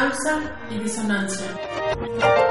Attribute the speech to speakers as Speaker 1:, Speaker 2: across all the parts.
Speaker 1: Causa y disonancia.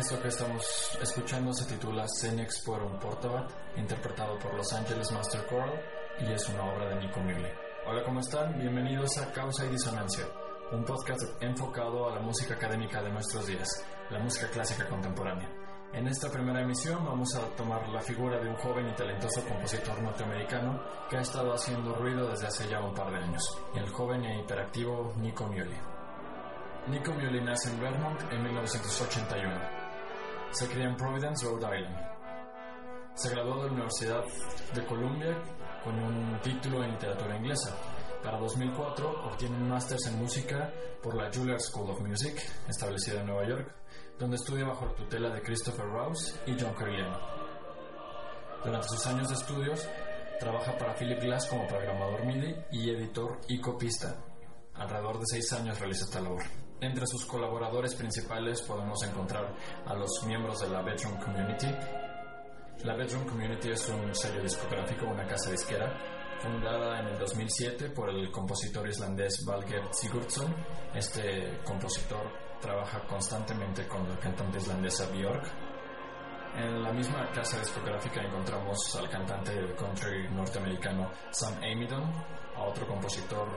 Speaker 2: Esto que estamos escuchando se titula Senex por un Portabat, interpretado por Los Angeles Master Choral y es una obra de Nico Muley. Hola, ¿cómo están? Bienvenidos a Causa y Disonancia, un podcast enfocado a la música académica de nuestros días, la música clásica contemporánea. En esta primera emisión vamos a tomar la figura de un joven y talentoso compositor norteamericano que ha estado haciendo ruido desde hace ya un par de años, el joven e hiperactivo Nico Muley. Nico Muley nace en Vermont en 1981 se cría en Providence, Rhode Island. Se graduó de la Universidad de Columbia con un título en literatura inglesa. Para 2004 obtiene un máster en música por la Juilliard School of Music, establecida en Nueva York, donde estudia bajo la tutela de Christopher Rouse y John Carigliano. Durante sus años de estudios, trabaja para Philip Glass como programador MIDI y editor y copista. Alrededor de seis años realiza esta labor. Entre sus colaboradores principales podemos encontrar a los miembros de la Bedroom Community. La Bedroom Community es un sello discográfico, una casa disquera, fundada en el 2007 por el compositor islandés Valger Sigurdsson. Este compositor trabaja constantemente con la cantante islandesa Björk. En la misma casa discográfica encontramos al cantante de country norteamericano Sam Amidon, a otro compositor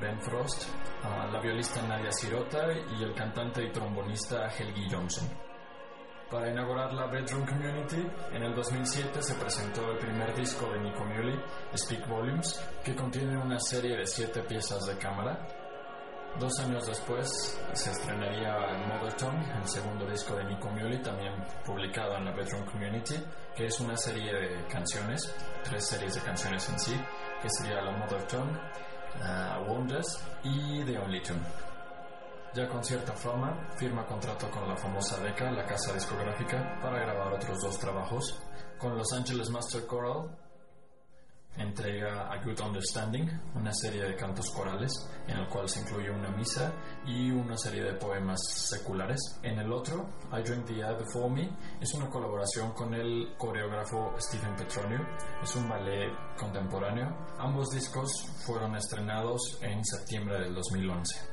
Speaker 2: Ben Frost, a la violista Nadia Sirota y el cantante y trombonista Helgi Johnson. Para inaugurar la Bedroom Community, en el 2007 se presentó el primer disco de Nico Muley, Speak Volumes, que contiene una serie de siete piezas de cámara. Dos años después se estrenaría Mother Tongue, el segundo disco de Nico Muley, también publicado en la Bedroom Community, que es una serie de canciones, tres series de canciones en sí, que sería la Mother Tongue, uh, Wonders y The Only Tune. Ya con cierta fama, firma contrato con la famosa Decca, la casa discográfica, para grabar otros dos trabajos. Con Los Angeles Master Choral, entrega A Good Understanding, una serie de cantos corales, en el cual se incluye una misa y una serie de poemas seculares. En el otro, I Drink the Air Before Me, es una colaboración con el coreógrafo Stephen Petronio, es un ballet contemporáneo. Ambos discos fueron estrenados en septiembre del 2011.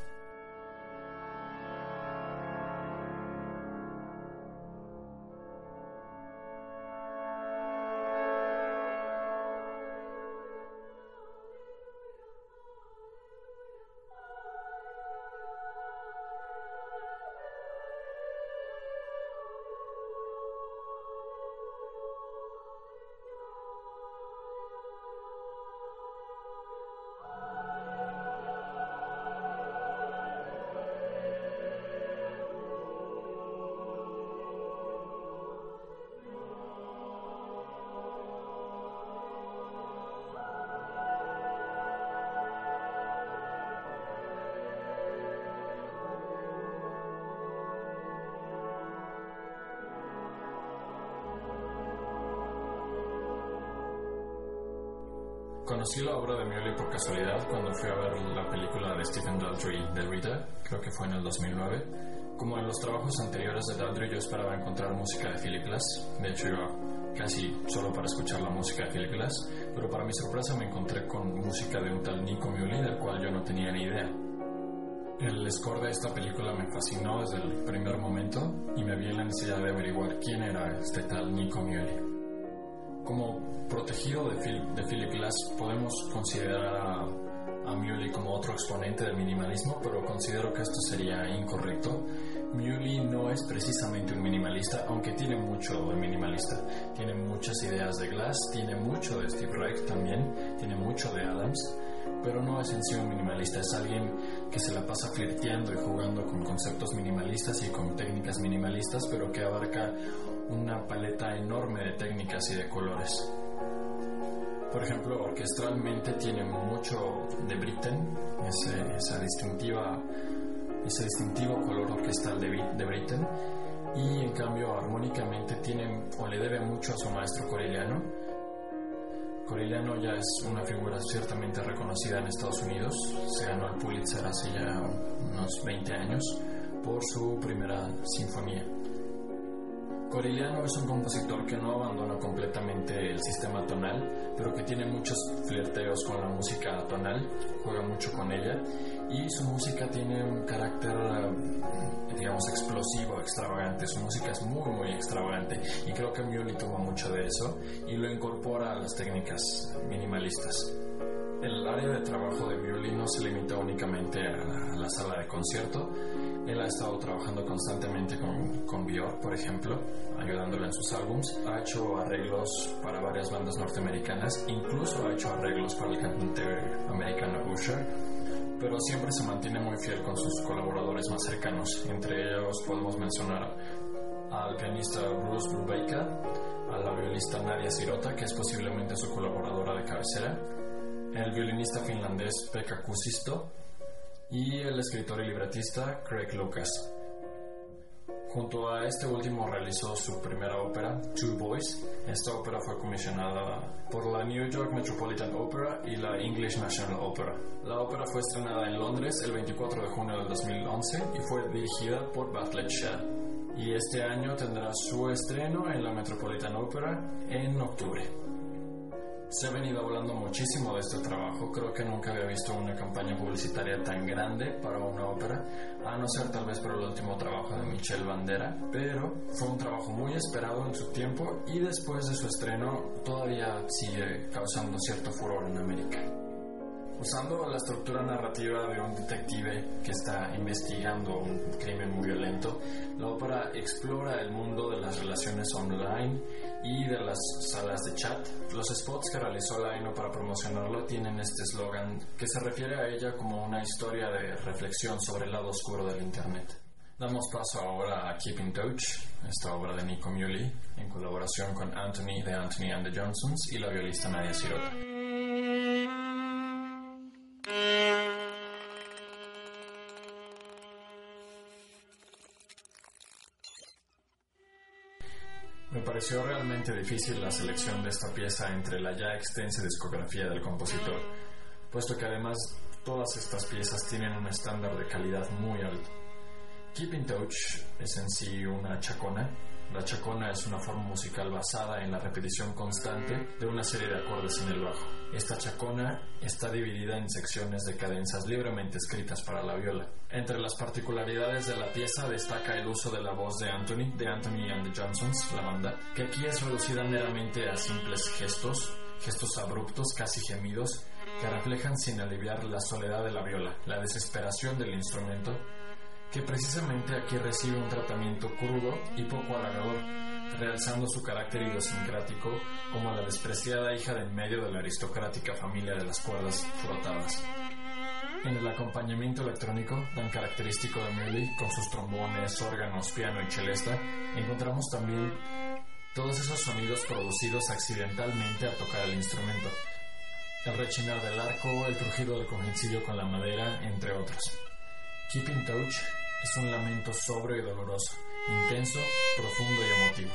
Speaker 2: Conocí la obra de Muley por casualidad cuando fui a ver la película de Stephen Daldry de Rita, creo que fue en el 2009. Como en los trabajos anteriores de Daldry, yo esperaba encontrar música de Philip Glass. De hecho, iba casi solo para escuchar la música de Philip Glass, pero para mi sorpresa me encontré con música de un tal Nico Muley, del cual yo no tenía ni idea. El score de esta película me fascinó desde el primer momento y me vi en la necesidad de averiguar quién era este tal Nico Muley. Como protegido de, Philip Glass, podemos considerar a, a Muley como otro exponente del minimalismo, pero considero que esto sería incorrecto. Muley no es precisamente un minimalista, aunque tiene mucho de minimalista. Tiene muchas ideas de Glass, tiene mucho de Steve Reich también, tiene mucho de Adams, pero no es en sí un minimalista, es alguien que se la pasa flirteando y jugando con conceptos minimalistas y con técnicas minimalistas, pero que abarca una paleta enorme de técnicas y de colores. Por ejemplo, orquestralmente tiene mucho de Britten, ese, esa distintiva, ese distintivo color orquestal de, de Britten, y en cambio armónicamente tiene o le debe mucho a su maestro Corelliano. Corelliano ya es una figura ciertamente reconocida en Estados Unidos, se ganó el Pulitzer hace ya unos 20 años por su primera sinfonía. Corelliano es un compositor que no abandona completamente el sistema tonal, pero que tiene muchos flirteos con la música tonal, juega mucho con ella y su música tiene un carácter, digamos, explosivo, extravagante. Su música es muy, muy extravagante y creo que Muley tuvo mucho de eso y lo incorpora a las técnicas minimalistas. El área de trabajo de Muley no se limita únicamente a la sala de concierto, él ha estado trabajando constantemente con, con Björk, por ejemplo, ayudándole en sus álbums. Ha hecho arreglos para varias bandas norteamericanas, incluso ha hecho arreglos para el cantante americano Usher, pero siempre se mantiene muy fiel con sus colaboradores más cercanos. Entre ellos podemos mencionar al pianista Bruce Brubaker, a la violista Nadia Sirota, que es posiblemente su colaboradora de cabecera, el violinista finlandés Pekka Kusisto, y el escritor y libretista Craig Lucas. Junto a este último realizó su primera ópera, Two Boys. Esta ópera fue comisionada por la New York Metropolitan Opera y la English National Opera. La ópera fue estrenada en Londres el 24 de junio del 2011 y fue dirigida por Bartlett Shah. Y este año tendrá su estreno en la Metropolitan Opera en octubre. Se ha venido hablando muchísimo de este trabajo, creo que nunca había visto una campaña publicitaria tan grande para una ópera, a no ser tal vez por el último trabajo de Michelle Bandera, pero fue un trabajo muy esperado en su tiempo y después de su estreno todavía sigue causando cierto furor en América. Usando la estructura narrativa de un detective que está investigando un crimen muy violento, la ópera explora el mundo de las relaciones online y de las salas de chat. Los spots que realizó la para promocionarlo tienen este eslogan que se refiere a ella como una historia de reflexión sobre el lado oscuro del Internet. Damos paso ahora a Keeping Touch, esta obra de Nico Muley, en colaboración con Anthony de Anthony and the Johnsons y la violista Nadia Sirota. Pareció realmente difícil la selección de esta pieza entre la ya extensa discografía del compositor, puesto que además todas estas piezas tienen un estándar de calidad muy alto. Keeping Touch es en sí una chacona. La chacona es una forma musical basada en la repetición constante de una serie de acordes en el bajo. Esta chacona está dividida en secciones de cadencias libremente escritas para la viola. Entre las particularidades de la pieza destaca el uso de la voz de Anthony, de Anthony and the Johnsons, la banda, que aquí es reducida meramente a simples gestos, gestos abruptos, casi gemidos, que reflejan sin aliviar la soledad de la viola, la desesperación del instrumento, que precisamente aquí recibe un tratamiento crudo y poco halagador, realzando su carácter idiosincrático como la despreciada hija del medio de la aristocrática familia de las cuerdas frotadas. En el acompañamiento electrónico, tan característico de Miley, con sus trombones, órganos, piano y celesta, encontramos también todos esos sonidos producidos accidentalmente al tocar el instrumento. El rechinar del arco, el crujido del cojincillo con la madera, entre otros. Keeping Touch es un lamento sobrio y doloroso, intenso, profundo y emotivo.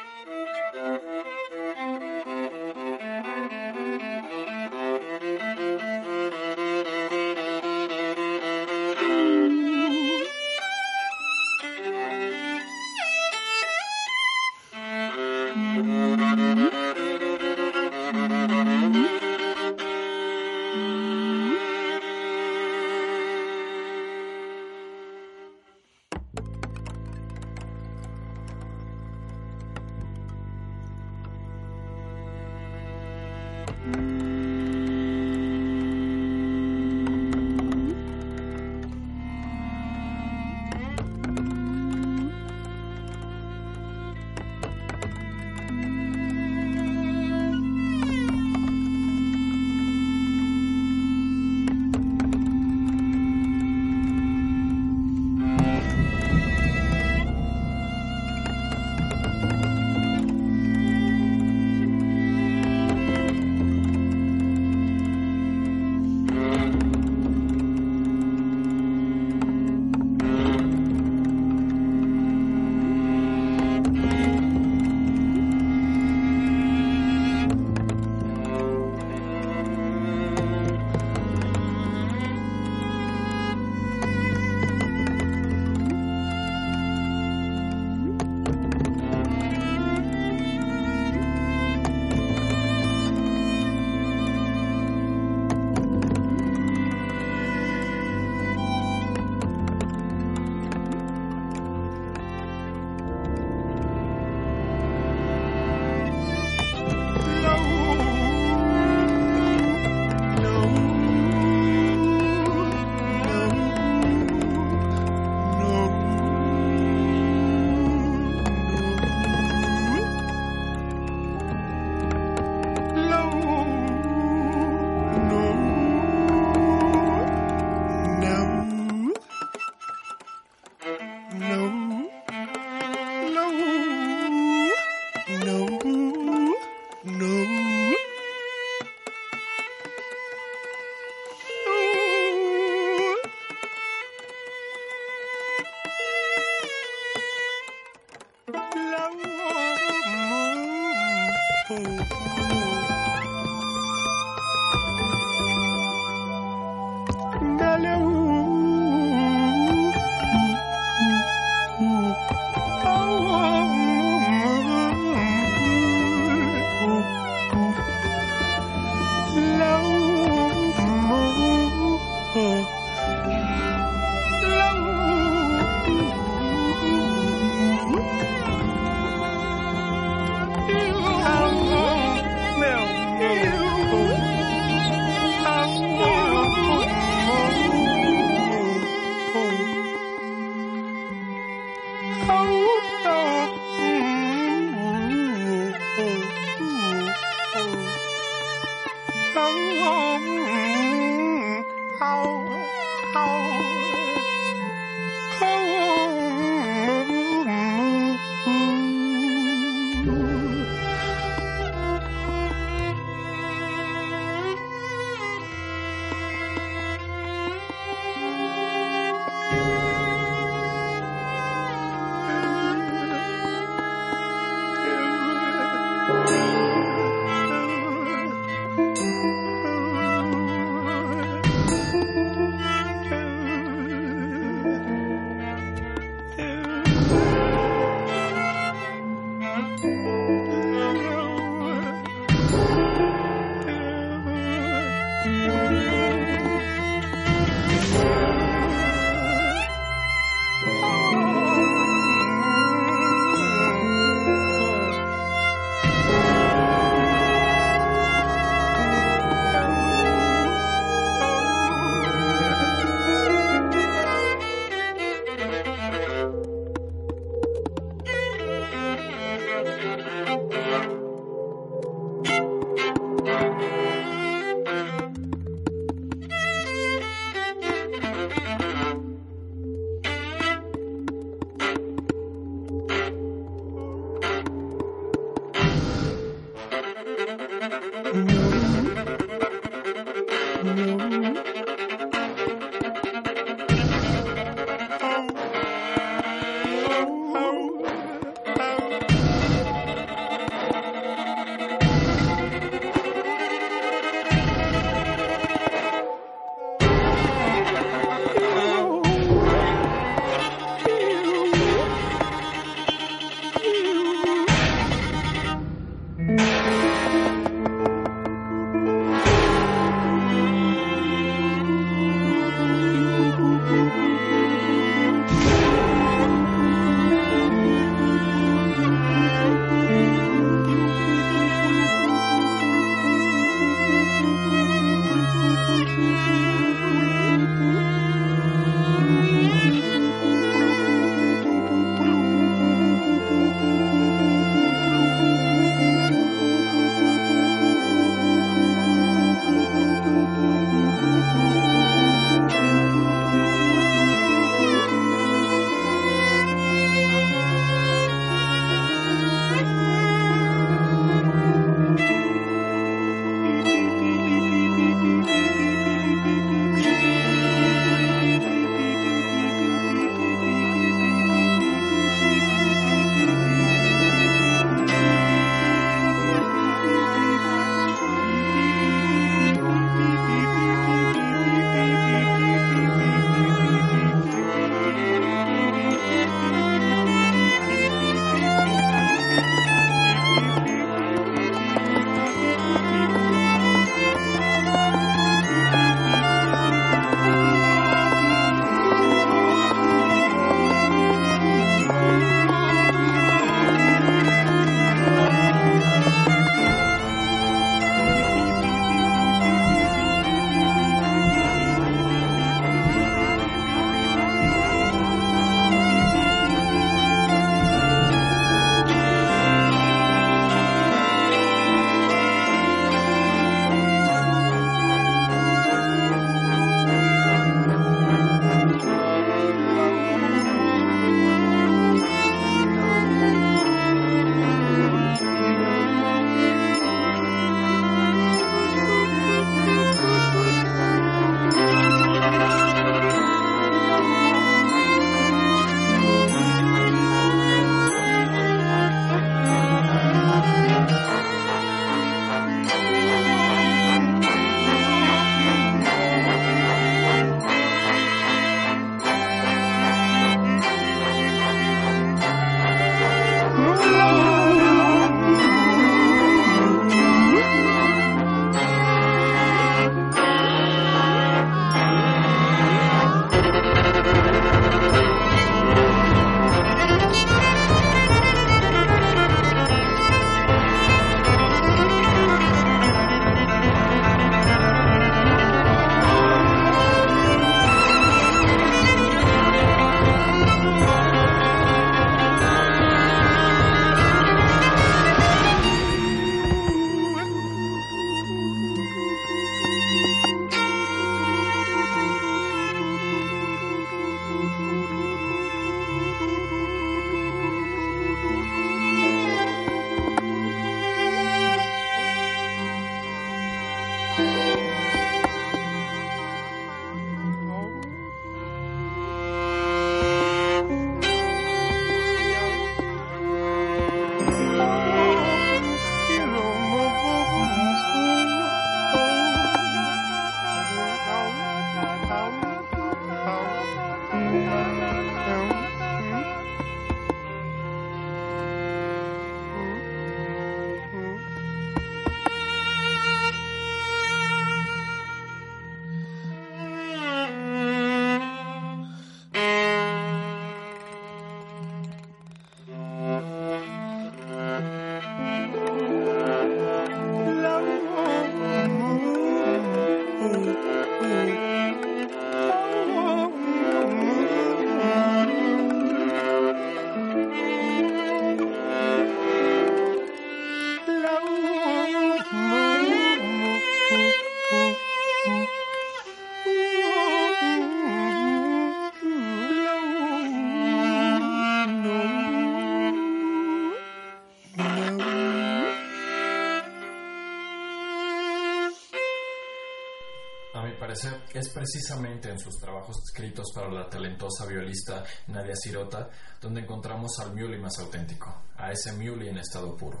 Speaker 2: Es precisamente en sus trabajos escritos para la talentosa violista Nadia Sirota donde encontramos al Muley más auténtico, a ese Muley en estado puro.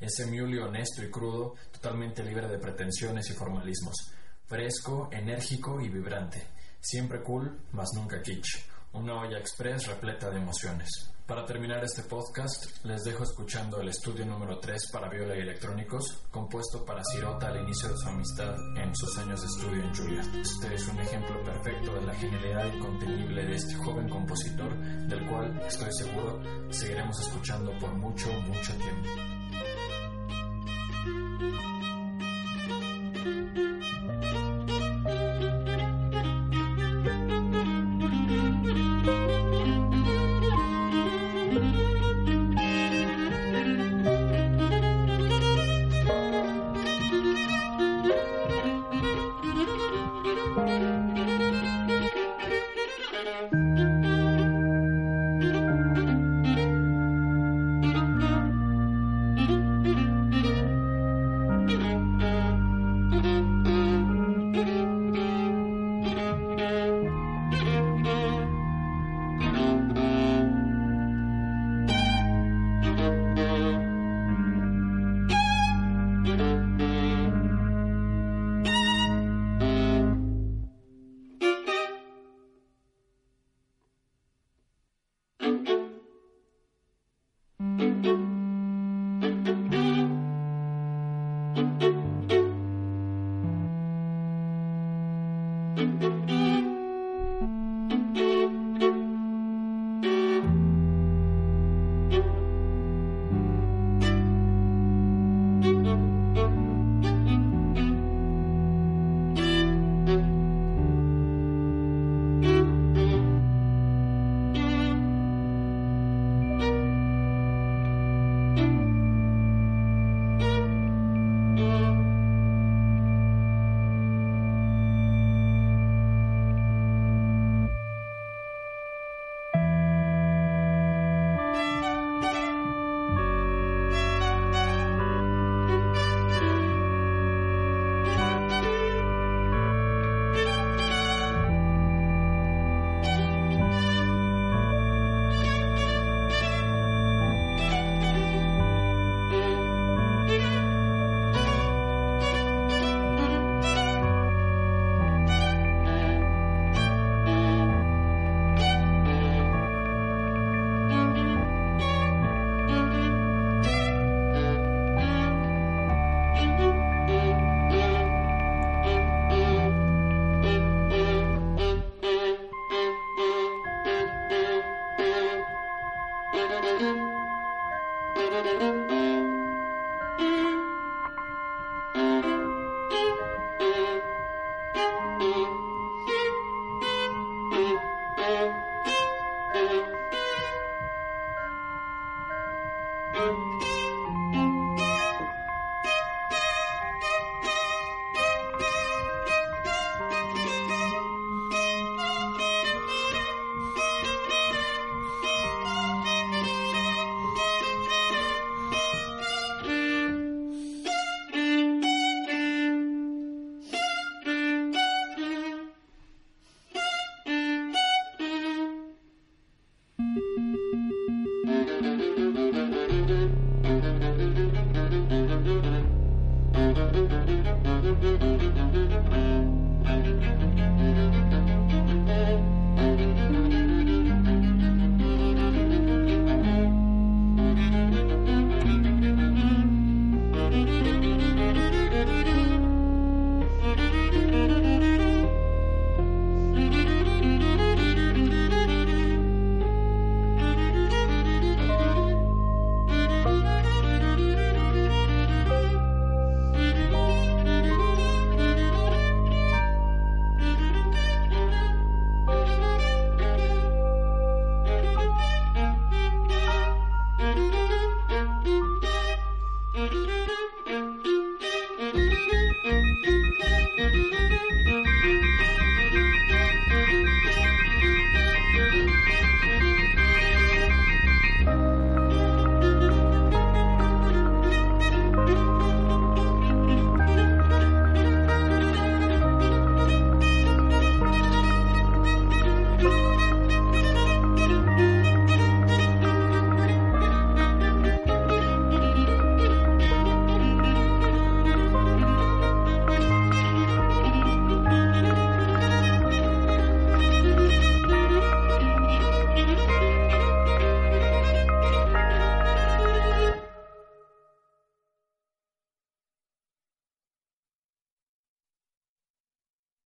Speaker 2: Ese Muley honesto y crudo, totalmente libre de pretensiones y formalismos, fresco, enérgico y vibrante, siempre cool, mas nunca kitsch, una olla express repleta de emociones. Para terminar este podcast, les dejo escuchando el estudio número 3 para viola y electrónicos, compuesto para Sirota al inicio de su amistad en sus años de estudio en Juilliard. Este es un ejemplo perfecto de la genialidad incontenible de este joven compositor, del cual, estoy seguro, seguiremos escuchando por mucho, mucho tiempo.